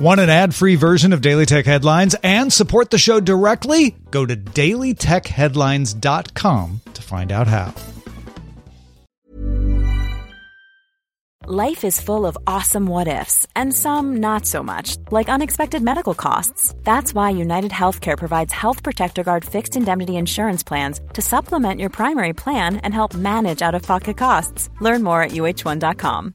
Want an ad-free version of Daily Tech Headlines and support the show directly? Go to dailytechheadlines.com to find out how. Life is full of awesome what ifs and some not so much, like unexpected medical costs. That's why United Healthcare provides Health Protector Guard fixed indemnity insurance plans to supplement your primary plan and help manage out-of-pocket costs. Learn more at uh1.com.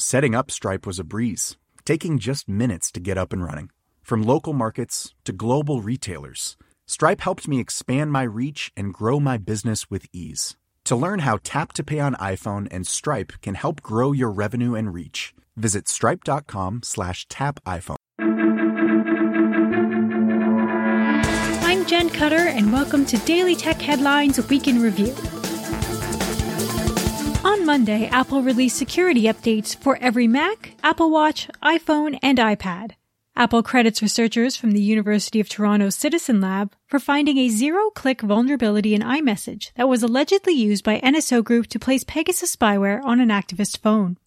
Setting up Stripe was a breeze, taking just minutes to get up and running. From local markets to global retailers, Stripe helped me expand my reach and grow my business with ease. To learn how Tap to Pay on iPhone and Stripe can help grow your revenue and reach, visit stripe.com slash tap iPhone. I'm Jen Cutter, and welcome to Daily Tech Headlines Week in Review. On Monday, Apple released security updates for every Mac, Apple Watch, iPhone, and iPad. Apple credits researchers from the University of Toronto Citizen Lab for finding a zero-click vulnerability in iMessage that was allegedly used by NSO Group to place Pegasus spyware on an activist phone.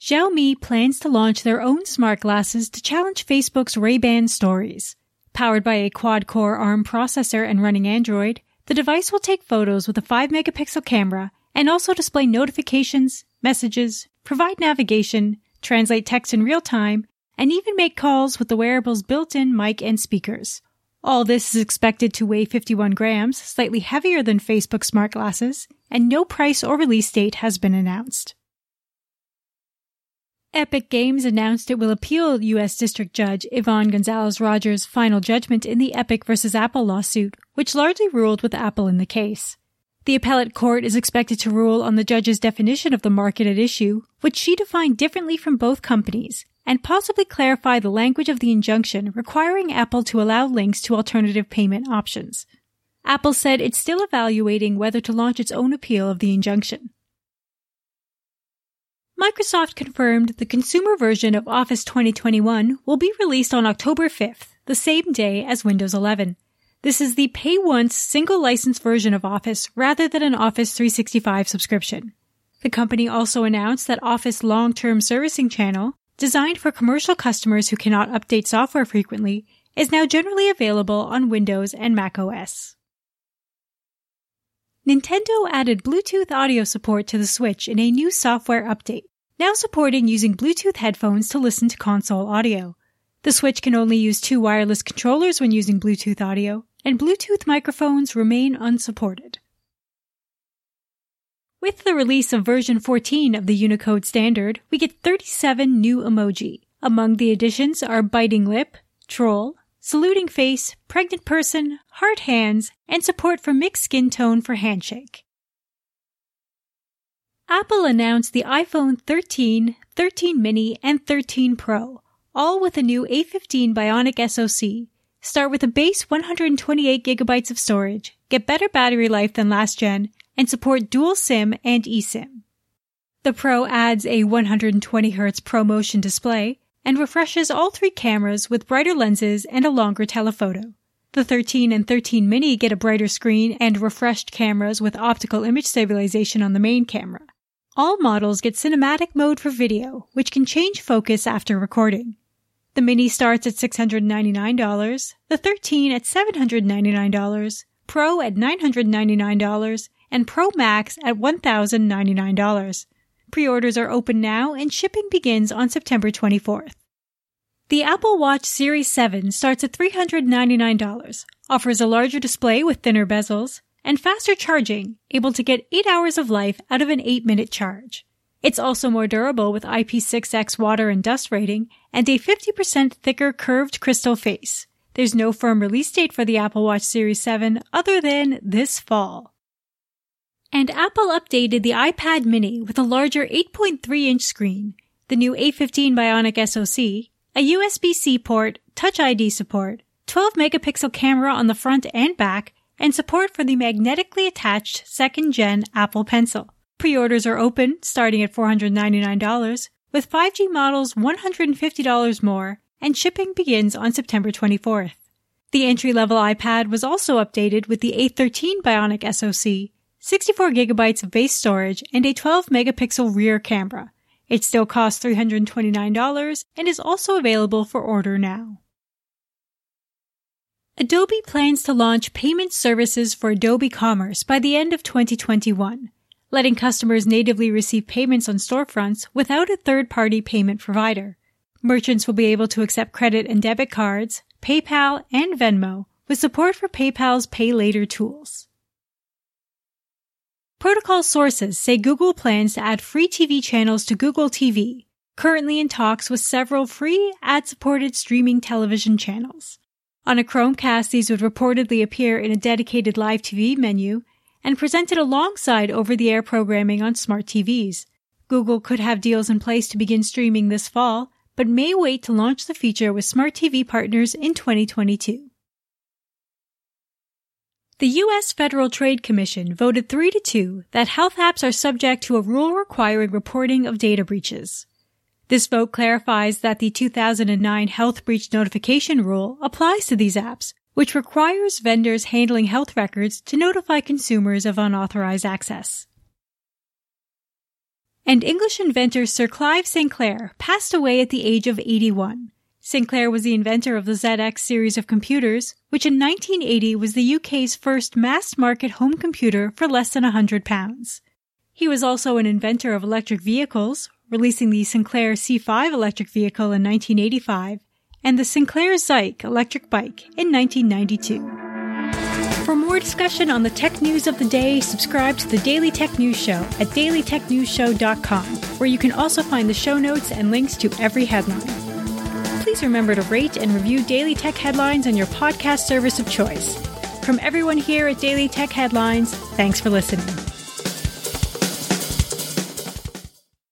Xiaomi plans to launch their own smart glasses to challenge Facebook's Ray-Ban stories. Powered by a quad-core ARM processor and running Android, the device will take photos with a 5 megapixel camera and also display notifications, messages, provide navigation, translate text in real time, and even make calls with the wearable's built-in mic and speakers. All this is expected to weigh 51 grams, slightly heavier than Facebook smart glasses, and no price or release date has been announced. Epic Games announced it will appeal U.S. District Judge Yvonne Gonzalez Rogers' final judgment in the Epic vs. Apple lawsuit, which largely ruled with Apple in the case. The appellate court is expected to rule on the judge's definition of the market at issue, which she defined differently from both companies, and possibly clarify the language of the injunction requiring Apple to allow links to alternative payment options. Apple said it's still evaluating whether to launch its own appeal of the injunction. Microsoft confirmed the consumer version of Office 2021 will be released on October 5th, the same day as Windows 11. This is the pay once single license version of Office rather than an Office 365 subscription. The company also announced that Office long-term servicing channel, designed for commercial customers who cannot update software frequently, is now generally available on Windows and Mac OS. Nintendo added Bluetooth audio support to the Switch in a new software update, now supporting using Bluetooth headphones to listen to console audio. The Switch can only use two wireless controllers when using Bluetooth audio, and Bluetooth microphones remain unsupported. With the release of version 14 of the Unicode standard, we get 37 new emoji. Among the additions are biting lip, troll, saluting face, pregnant person, heart hands, and support for mixed skin tone for handshake. Apple announced the iPhone 13, 13 mini, and 13 Pro, all with a new A15 Bionic SoC. Start with a base 128 gigabytes of storage, get better battery life than last gen, and support dual SIM and eSIM. The Pro adds a 120Hz ProMotion display and refreshes all three cameras with brighter lenses and a longer telephoto. The 13 and 13 mini get a brighter screen and refreshed cameras with optical image stabilization on the main camera. All models get cinematic mode for video, which can change focus after recording. The Mini starts at $699, the 13 at $799, Pro at $999, and Pro Max at $1,099. Pre-orders are open now and shipping begins on September 24th. The Apple Watch Series 7 starts at $399, offers a larger display with thinner bezels, and faster charging, able to get 8 hours of life out of an 8 minute charge. It's also more durable with IP6X water and dust rating and a 50% thicker curved crystal face. There's no firm release date for the Apple Watch Series 7 other than this fall. And Apple updated the iPad mini with a larger 8.3 inch screen. the new A15 Bionic SoC, a USB-C port, Touch ID support, 12 megapixel camera on the front and back, and support for the magnetically attached second gen Apple Pencil. Pre-orders are open, starting at $499, with 5G models $150 more, and shipping begins on September 24th. The entry-level iPad was also updated with the A13 Bionic SoC, 64 gigabytes of base storage, and a 12 megapixel rear camera. It still costs $329 and is also available for order now. Adobe plans to launch payment services for Adobe Commerce by the end of 2021, letting customers natively receive payments on storefronts without a third-party payment provider. Merchants will be able to accept credit and debit cards, PayPal, and Venmo with support for PayPal's Pay Later tools. Protocol sources say Google plans to add free TV channels to Google TV, currently in talks with several free ad-supported streaming television channels. On a Chromecast, these would reportedly appear in a dedicated live TV menu and presented alongside over-the-air programming on smart TVs. Google could have deals in place to begin streaming this fall, but may wait to launch the feature with smart TV partners in 2022. The U.S. Federal Trade Commission voted 3 to 2 that health apps are subject to a rule requiring reporting of data breaches. This vote clarifies that the 2009 health breach notification rule applies to these apps, which requires vendors handling health records to notify consumers of unauthorized access. And English inventor Sir Clive Sinclair passed away at the age of 81. Sinclair was the inventor of the ZX series of computers, which in 1980 was the UK's first mass market home computer for less than £100. He was also an inventor of electric vehicles, releasing the Sinclair C5 electric vehicle in 1985 and the Sinclair Zike electric bike in 1992. For more discussion on the tech news of the day, subscribe to the Daily Tech News Show at dailytechnewsshow.com, where you can also find the show notes and links to every headline. Please remember to rate and review Daily Tech Headlines on your podcast service of choice. From everyone here at Daily Tech Headlines, thanks for listening.